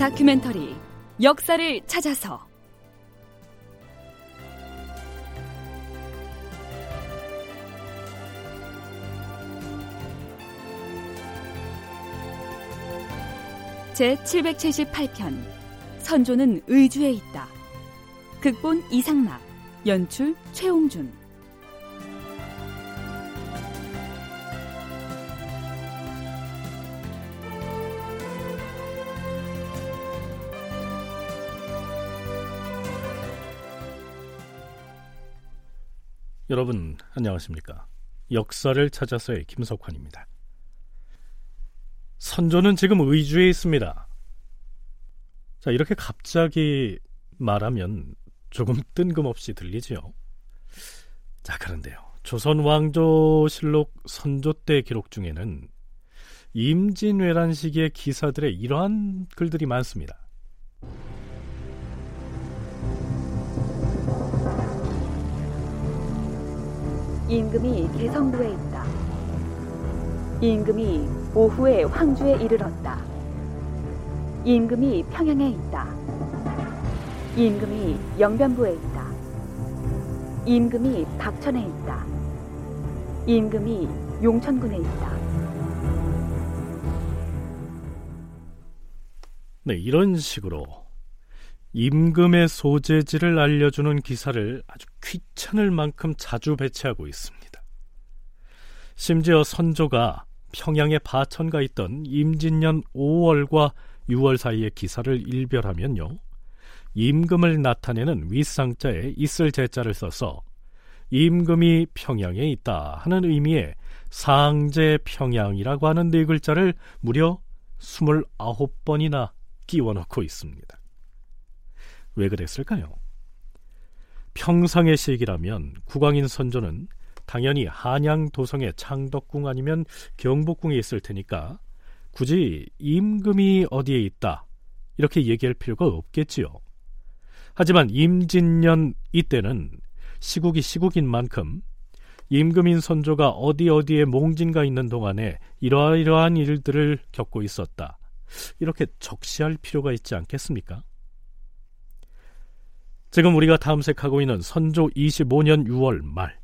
다큐멘터리 역사를 찾아서 제 778편 선조는 의주에 있다. 극본 이상락, 연출 최홍준. 여러분 안녕하십니까? 역사를 찾아서의 김석환입니다. 선조는 지금 의주에 있습니다. 자, 이렇게 갑자기 말하면 조금 뜬금없이 들리지요. 자, 그런데요. 조선 왕조실록 선조 때 기록 중에는 임진왜란 시기의 기사들의 이러한 글들이 많습니다. 임금이 개성부에 있다. 임금이 오후에 황주에 이르렀다. 임금이 평양에 있다. 임금이 영변부에 있다. 임금이 박천에 있다. 임금이 용천군에 있다. 네, 이런 식으로 임금의 소재지를 알려주는 기사를 아주 귀찮을 만큼 자주 배치하고 있습니다. 심지어 선조가 평양에 파천가 있던 임진년 5월과 6월 사이의 기사를 일별하면요. 임금을 나타내는 윗상자에 있을 제자를 써서 임금이 평양에 있다 하는 의미의 상제 평양이라고 하는 네 글자를 무려 29번이나 끼워 넣고 있습니다. 왜 그랬을까요? 평상의 시기라면 국왕인 선조는 당연히 한양 도성의 창덕궁 아니면 경복궁에 있을 테니까 굳이 임금이 어디에 있다 이렇게 얘기할 필요가 없겠지요. 하지만 임진년 이때는 시국이 시국인 만큼 임금인 선조가 어디 어디에 몽진가 있는 동안에 이러이러한 일들을 겪고 있었다. 이렇게 적시할 필요가 있지 않겠습니까? 지금 우리가 탐색하고 있는 선조 25년 6월 말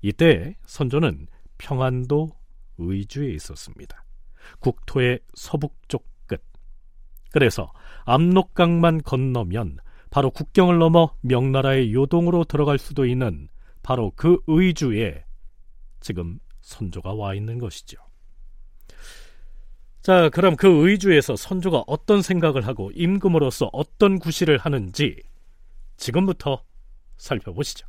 이때 선조는 평안도 의주에 있었습니다. 국토의 서북쪽 끝. 그래서 압록강만 건너면 바로 국경을 넘어 명나라의 요동으로 들어갈 수도 있는 바로 그 의주에 지금 선조가 와 있는 것이죠. 자, 그럼 그 의주에서 선조가 어떤 생각을 하고 임금으로서 어떤 구실을 하는지 지금부터 살펴보시죠.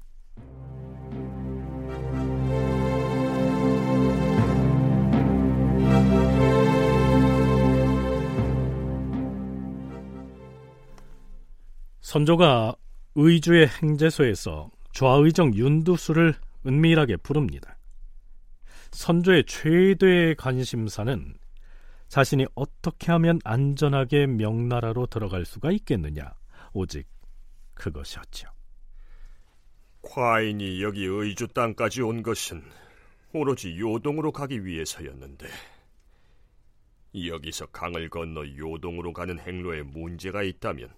선조가 의주의 행제소에서 좌의정 윤두수를 은밀하게 부릅니다. 선조의 최대의 관심사는 자신이 어떻게 하면 안전하게 명나라로 들어갈 수가 있겠느냐, 오직 그것이었죠. 과인이 여기 의주 땅까지 온 것은 오로지 요동으로 가기 위해서였는데 여기서 강을 건너 요동으로 가는 행로에 문제가 있다면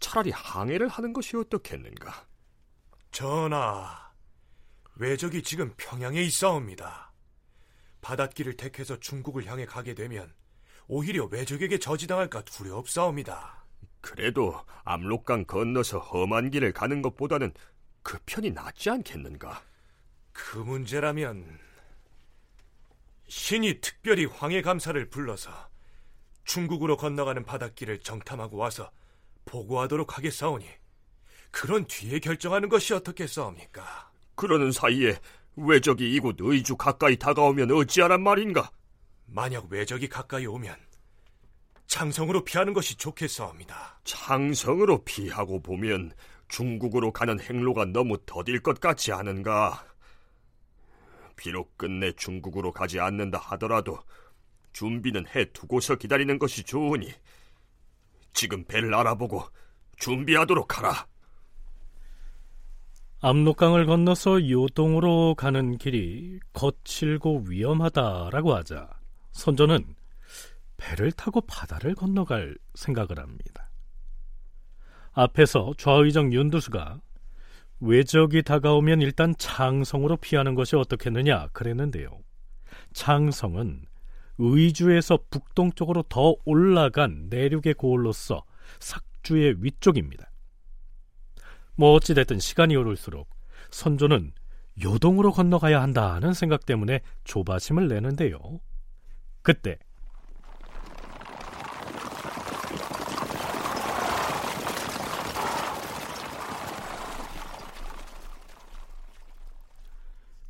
차라리 항해를 하는 것이 어떻겠는가? 전하, 외적이 지금 평양에 있사옵니다. 바닷길을 택해서 중국을 향해 가게 되면 오히려 외적에게 저지당할까 두렵사옵니다. 그래도 압록강 건너서 험한 길을 가는 것보다는 그 편이 낫지 않겠는가? 그 문제라면 신이 특별히 황해 감사를 불러서 중국으로 건너가는 바닷길을 정탐하고 와서 보고하도록 하겠사오니 그런 뒤에 결정하는 것이 어떻겠사옵니까? 그러는 사이에 외적이 이곳 의주 가까이 다가오면 어찌하란 말인가? 만약 외적이 가까이 오면 창성으로 피하는 것이 좋겠사옵니다. 창성으로 피하고 보면 중국으로 가는 행로가 너무 더딜 것 같지 않은가? 비록 끝내 중국으로 가지 않는다 하더라도 준비는 해 두고서 기다리는 것이 좋으니 지금 배를 알아보고 준비하도록 하라. 압록강을 건너서 요동으로 가는 길이 거칠고 위험하다라고 하자 선조는 배를 타고 바다를 건너갈 생각을 합니다. 앞에서 좌의정 윤두수가 외적이 다가오면 일단 창성으로 피하는 것이 어떻겠느냐 그랬는데요. 창성은 의주에서 북동쪽으로 더 올라간 내륙의 고을로서 삭주의 위쪽입니다. 뭐 어찌됐든 시간이 오를수록 선조는 요동으로 건너가야 한다는 생각 때문에 조바심을 내는데요. 그때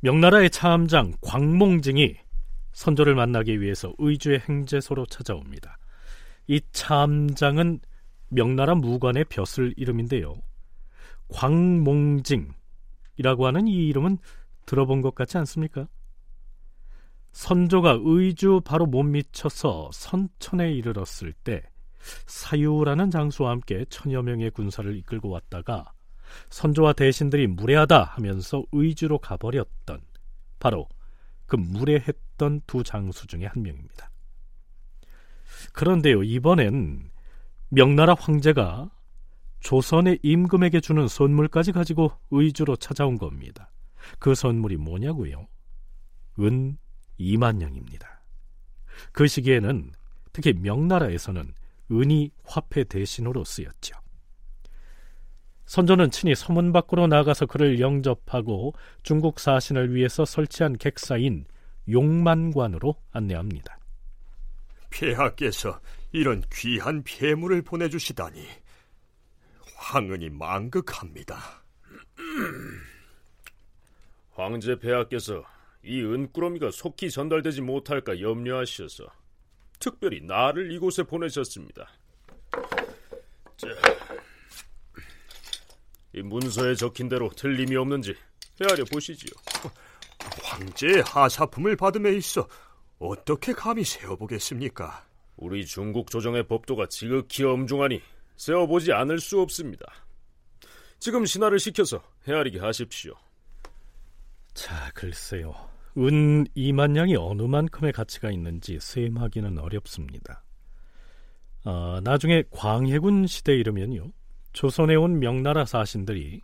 명나라의 차함장 광몽징이 선조를 만나기 위해서 의주의 행제소로 찾아옵니다. 이 차함장은 명나라 무관의 벼슬 이름인데요. 광몽징이라고 하는 이 이름은 들어본 것 같지 않습니까? 선조가 의주 바로 못 미쳐서 선천에 이르렀을 때 사유라는 장수와 함께 천여 명의 군사를 이끌고 왔다가 선조와 대신들이 무례하다 하면서 의주로 가버렸던 바로 그 무례했던 두 장수 중에 한 명입니다. 그런데요, 이번엔 명나라 황제가 조선의 임금에게 주는 선물까지 가지고 의주로 찾아온 겁니다. 그 선물이 뭐냐고요? 은 2만 냥입니다. 그 시기에는 특히 명나라에서는 은이 화폐 대신으로 쓰였죠. 선조는 친히 서문 밖으로 나가서 그를 영접하고 중국 사신을 위해서 설치한 객사인 용만관으로 안내합니다. 폐하께서 이런 귀한 폐물을 보내주시다니 황은이 망극합니다. 황제 폐하께서 이 은꾸러미가 속히 전달되지 못할까 염려하셔서 특별히 나를 이곳에 보내셨습니다. 자, 이 문서에 적힌 대로 틀림이 없는지 헤아려 보시지요. 황제의 하사품을 받음에 있어 어떻게 감히 세어보겠습니까? 우리 중국 조정의 법도가 지극히 엄중하니 세어보지 않을 수 없습니다. 지금 신하를 시켜서 헤아리게 하십시오. 자, 글쎄요. 은 2만 냥이 어느 만큼의 가치가 있는지 셈하기는 어렵습니다. 아, 나중에 광해군 시대 이르면요. 조선에 온 명나라 사신들이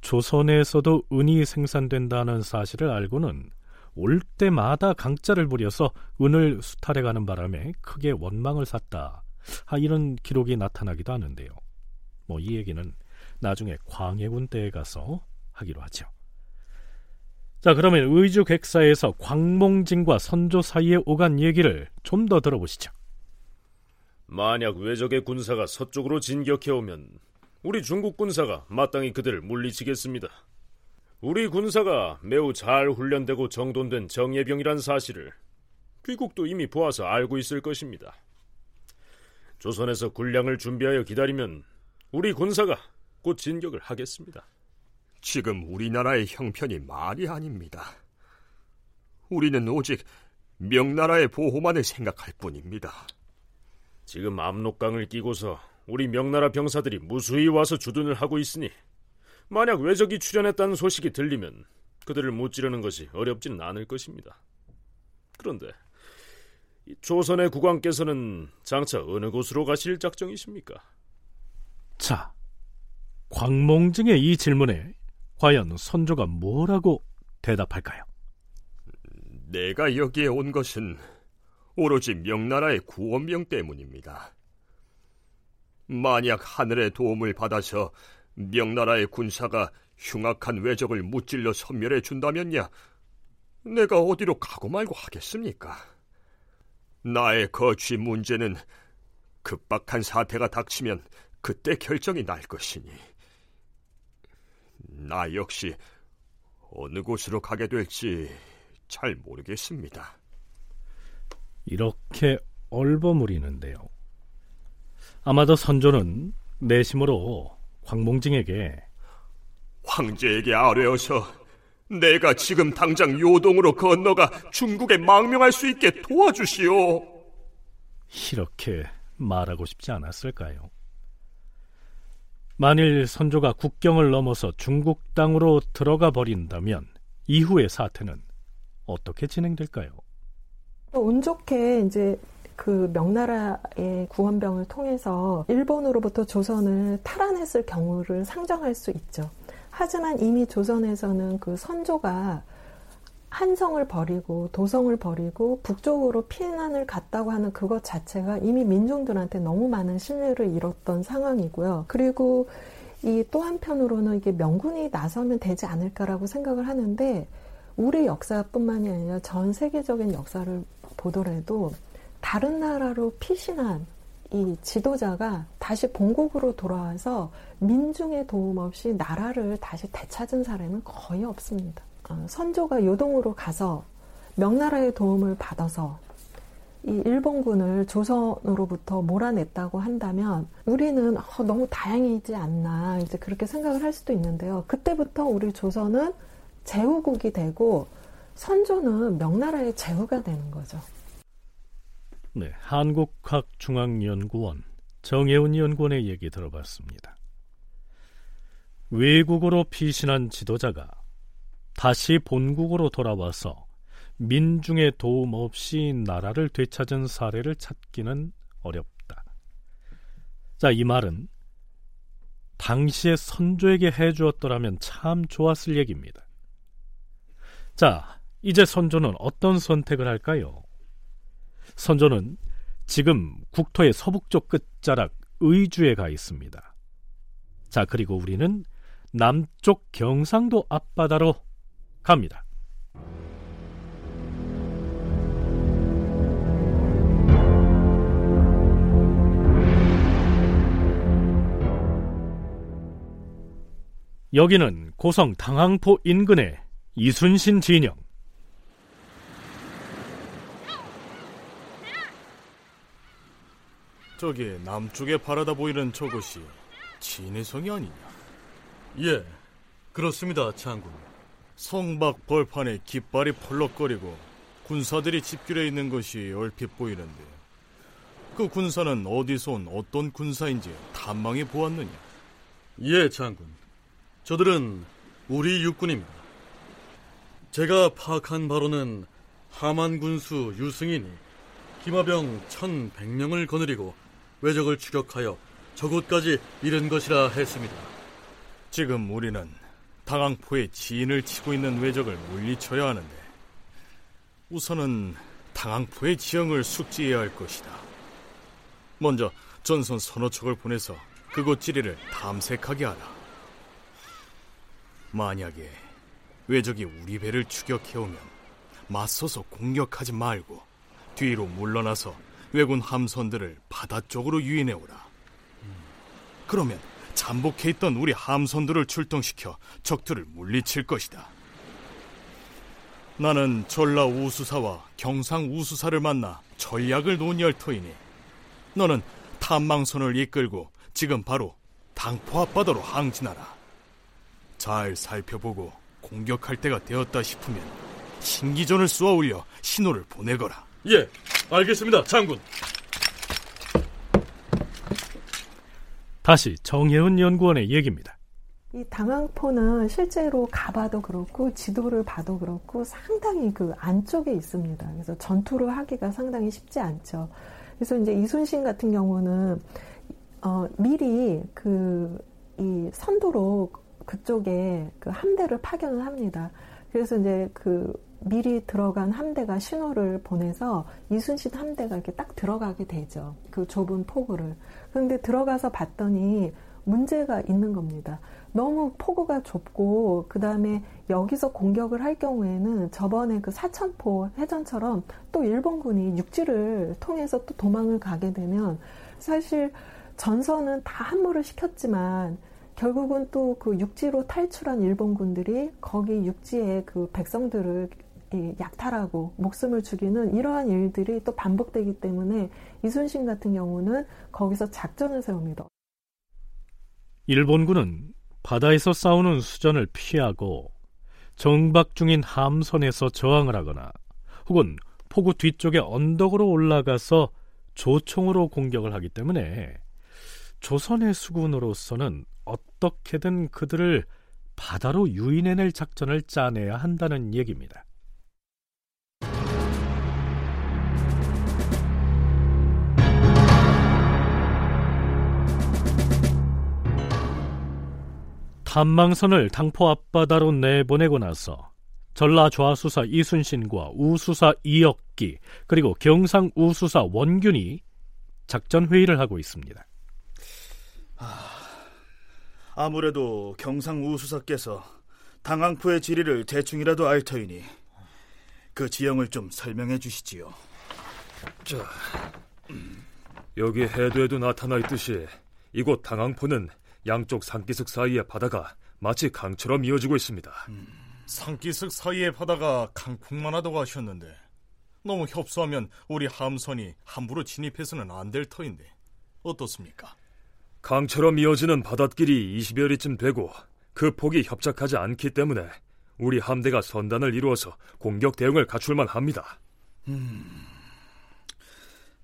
조선에서도 은이 생산된다는 사실을 알고는 올 때마다 강짜를 부려서 은을 수탈해가는 바람에 크게 원망을 샀다. 아, 이런 기록이 나타나기도 하는데요. 뭐 이 얘기는 나중에 광해군 때에 가서 하기로 하죠. 자, 그러면 의주 객사에서 광몽진과 선조 사이에 오간 얘기를 좀 더 들어보시죠. 만약 외적의 군사가 서쪽으로 진격해 오면 우리 중국 군사가 마땅히 그들을 물리치겠습니다. 우리 군사가 매우 잘 훈련되고 정돈된 정예병이란 사실을 귀국도 이미 보아서 알고 있을 것입니다. 조선에서 군량을 준비하여 기다리면 우리 군사가 곧 진격을 하겠습니다. 지금 우리나라의 형편이 말이 아닙니다. 우리는 오직 명나라의 보호만을 생각할 뿐입니다. 지금 압록강을 끼고서 우리 명나라 병사들이 무수히 와서 주둔을 하고 있으니 만약 외적이 출현했다는 소식이 들리면 그들을 무찌르는 것이 어렵지는 않을 것입니다. 그런데 조선의 국왕께서는 장차 어느 곳으로 가실 작정이십니까? 자, 광몽증의 이 질문에 과연 선조가 뭐라고 대답할까요? 내가 여기에 온 것은 오로지 명나라의 구원명 때문입니다. 만약 하늘의 도움을 받아서 명나라의 군사가 흉악한 외적을 무찔러 섬멸해 준다면야 내가 어디로 가고 말고 하겠습니까? 나의 거취 문제는 급박한 사태가 닥치면 그때 결정이 날 것이니 나 역시 어느 곳으로 가게 될지 잘 모르겠습니다. 이렇게 얼버무리는데요. 아마도 선조는 내심으로 광몽징에게 황제에게 아뢰어서 내가 지금 당장 요동으로 건너가 중국에 망명할 수 있게 도와주시오. 이렇게 말하고 싶지 않았을까요? 만일 선조가 국경을 넘어서 중국 땅으로 들어가 버린다면 이후의 사태는 어떻게 진행될까요? 운 좋게 이제 그 명나라의 구원병을 통해서 일본으로부터 조선을 탈환했을 경우를 상정할 수 있죠. 하지만 이미 조선에서는 그 선조가 한성을 버리고 도성을 버리고 북쪽으로 피난을 갔다고 하는 그것 자체가 이미 민중들한테 너무 많은 신뢰를 잃었던 상황이고요. 그리고 이 또 한편으로는 이게 명군이 나서면 되지 않을까라고 생각을 하는데 우리 역사뿐만이 아니라 전 세계적인 역사를 보더라도 다른 나라로 피신한 이 지도자가 다시 본국으로 돌아와서 민중의 도움 없이 나라를 다시 되찾은 사례는 거의 없습니다. 어, 선조가 요동으로 가서 명나라의 도움을 받아서 이 일본군을 조선으로부터 몰아냈다고 한다면 우리는 어, 너무 다행이지 않나 이제 그렇게 생각을 할 수도 있는데요. 그때부터 우리 조선은 제후국이 되고 선조는 명나라의 제후가 되는 거죠. 네, 한국학중앙연구원 정혜운 연구원의 얘기 들어봤습니다. 외국으로 피신한 지도자가 다시 본국으로 돌아와서 민중의 도움 없이 나라를 되찾은 사례를 찾기는 어렵다. 자, 이 말은 당시의 선조에게 해주었더라면 참 좋았을 얘기입니다. 자, 이제 선조는 어떤 선택을 할까요? 선조는 지금 국토의 서북쪽 끝자락 의주에 가 있습니다. 자, 그리고 우리는 남쪽 경상도 앞바다로 갑니다. 여기는 고성 당항포 인근의 이순신 진영. 저기 남쪽에 바라다 보이는 저것이 진해성이 아니냐? 예, 그렇습니다, 장군. 성박 벌판에 깃발이 펄럭거리고 군사들이 집결해 있는 것이 얼핏 보이는데 그 군사는 어디서 온 어떤 군사인지 탐망해 보았느냐? 예, 장군. 저들은 우리 육군입니다. 제가 파악한 바로는 하만 군수 유승인이 기마병 1100명을 거느리고 외적을 추격하여 저곳까지 이른 것이라 했습니다. 지금 우리는 당항포에 지인을 치고 있는 외적을 물리쳐야 하는데 우선은 당항포의 지형을 숙지해야 할 것이다. 먼저 전선 서너 척을 보내서 그곳 지리를 탐색하게 하라. 만약에 외적이 우리 배를 추격해오면 맞서서 공격하지 말고 뒤로 물러나서 왜군 함선들을 바다 쪽으로 유인해오라. 그러면 잠복해 있던 우리 함선들을 출동시켜 적들을 물리칠 것이다. 나는 전라 우수사와 경상 우수사를 만나 전략을 논의할 터이니 너는 탐망선을 이끌고 지금 바로 당포 앞바다로 항진하라. 잘 살펴보고 공격할 때가 되었다 싶으면 신기전을 쏘아 올려 신호를 보내거라. 예, 알겠습니다, 장군. 다시 정혜은 연구원의 얘기입니다. 이 당항포는 실제로 가봐도 그렇고 지도를 봐도 그렇고 상당히 그 안쪽에 있습니다. 그래서 전투를 하기가 상당히 쉽지 않죠. 그래서 이제 이순신 같은 경우는 어, 미리 그 이 선도로 그쪽에 그 함대를 파견을 합니다. 그래서 이제 그 미리 들어간 함대가 신호를 보내서 이순신 함대가 이렇게 딱 들어가게 되죠. 그 좁은 포구를. 그런데 들어가서 봤더니 문제가 있는 겁니다. 너무 포구가 좁고 그 다음에 여기서 공격을 할 경우에는 저번에 그 사천포 해전처럼 또 일본군이 육지를 통해서 또 도망을 가게 되면 사실 전선은 다 함몰을 시켰지만 결국은 또 그 육지로 탈출한 일본군들이 거기 육지에 그 백성들을 약탈하고 목숨을 죽이는 이러한 일들이 또 반복되기 때문에 이순신 같은 경우는 거기서 작전을 세웁니다. 일본군은 바다에서 싸우는 수전을 피하고 정박 중인 함선에서 저항을 하거나 혹은 포구 뒤쪽의 언덕으로 올라가서 조총으로 공격을 하기 때문에 조선의 수군으로서는 어떻게든 그들을 바다로 유인해낼 작전을 짜내야 한다는 얘기입니다. 탐망선을 당포 앞바다로 내보내고 나서 전라 좌수사 이순신과 우수사 이역기 그리고 경상 우수사 원균이 작전 회의를 하고 있습니다. 아 무래도 경상 우수사께서 당항포의 지리를 대충이라도 알 터이니 그 지형을 좀 설명해 주시지요. 자, 여기 해도에도 나타나 있듯이 이곳 당항포는 양쪽 산기슭 사이의 바다가 마치 강처럼 이어지고 있습니다. 산기슭 사이의 바다가 강풍만 하다고 하셨는데 너무 협소하면 우리 함선이 함부로 진입해서는 안 될 터인데 어떻습니까? 강처럼 이어지는 바닷길이 20여 리쯤 되고 그 폭이 협착하지 않기 때문에 우리 함대가 선단을 이루어서 공격 대응을 갖출만 합니다.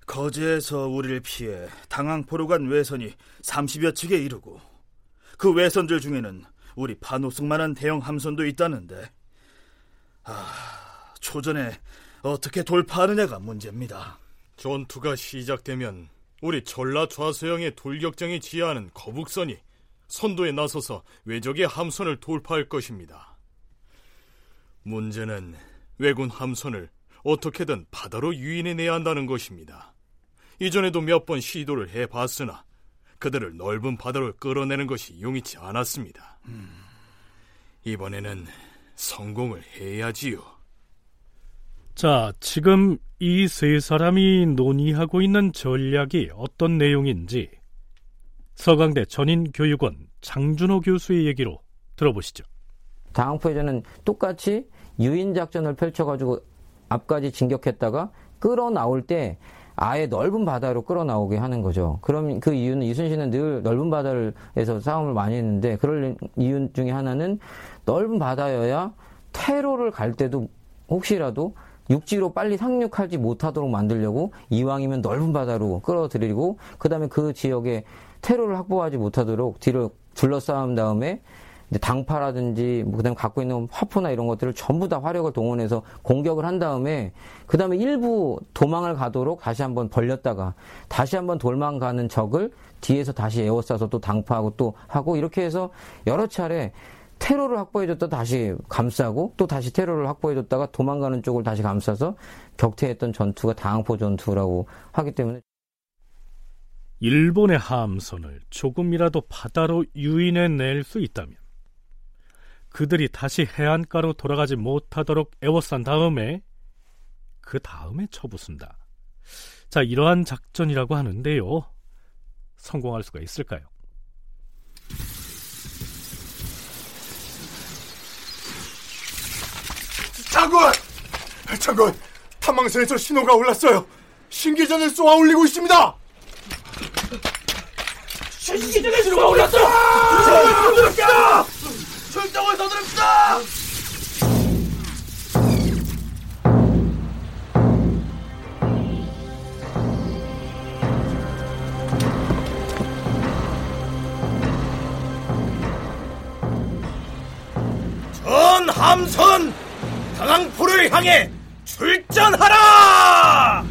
거제에서 우리를 피해 당항포로 간 외선이 30여 척에 이르고 그 외선들 중에는 우리 반호승만한 대형 함선도 있다는데 아, 초전에 어떻게 돌파하느냐가 문제입니다. 전투가 시작되면 우리 전라 좌서영의 돌격장이 지휘하는 거북선이 선도에 나서서 외적의 함선을 돌파할 것입니다. 문제는 왜군 함선을 어떻게든 바다로 유인해내야 한다는 것입니다. 이전에도 몇 번 시도를 해봤으나 그들을 넓은 바다로 끌어내는 것이 용이치 않았습니다. 이번에는 성공을 해야지요. 자, 지금 이 세 사람이 논의하고 있는 전략이 어떤 내용인지 서강대 전인 교육원 장준호 교수의 얘기로 들어보시죠. 당항포에서는 똑같이 유인 작전을 펼쳐가지고 앞까지 진격했다가 끌어 나올 때 아예 넓은 바다로 끌어나오게 하는 거죠. 그럼 그 이유는 이순신은 늘 넓은 바다에서 싸움을 많이 했는데 그럴 이유 중에 하나는 넓은 바다여야 퇴로를 갈 때도 혹시라도 육지로 빨리 상륙하지 못하도록 만들려고 이왕이면 넓은 바다로 끌어들이고 그다음에 그 지역에 퇴로를 확보하지 못하도록 뒤를 둘러싸은 다음에 당파라든지 뭐 그다음에 갖고 있는 화포나 이런 것들을 전부 다 화력을 동원해서 공격을 한 다음에 그다음에 일부 도망을 가도록 다시 한번 벌렸다가 다시 한번 도망가는 적을 뒤에서 다시 에워싸서 또 당파하고 또 하고 이렇게 해서 여러 차례 테러를 확보해줬다 다시 감싸고 또 다시 테러를 확보해줬다가 도망가는 쪽을 다시 감싸서 격퇴했던 전투가 당항포 전투라고 하기 때문에 일본의 함선을 조금이라도 바다로 유인해 낼 수 있다면 그들이 다시 해안가로 돌아가지 못하도록 에워싼 다음에 그 다음에 쳐부순다. 자, 이러한 작전이라고 하는데요. 성공할 수가 있을까요? 장군! 장군! 탐망선에서 신호가 올랐어요. 신기전을 쏘아 올리고 있습니다. 신기전에 신호가 올랐어! 서두릅시다! 출동을 서두릅시다! 전 함선 당항포를 향해 출전하라!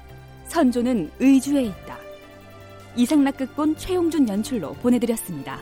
선조는 의주에 있다. 이상락극본 최용준 연출로 보내드렸습니다.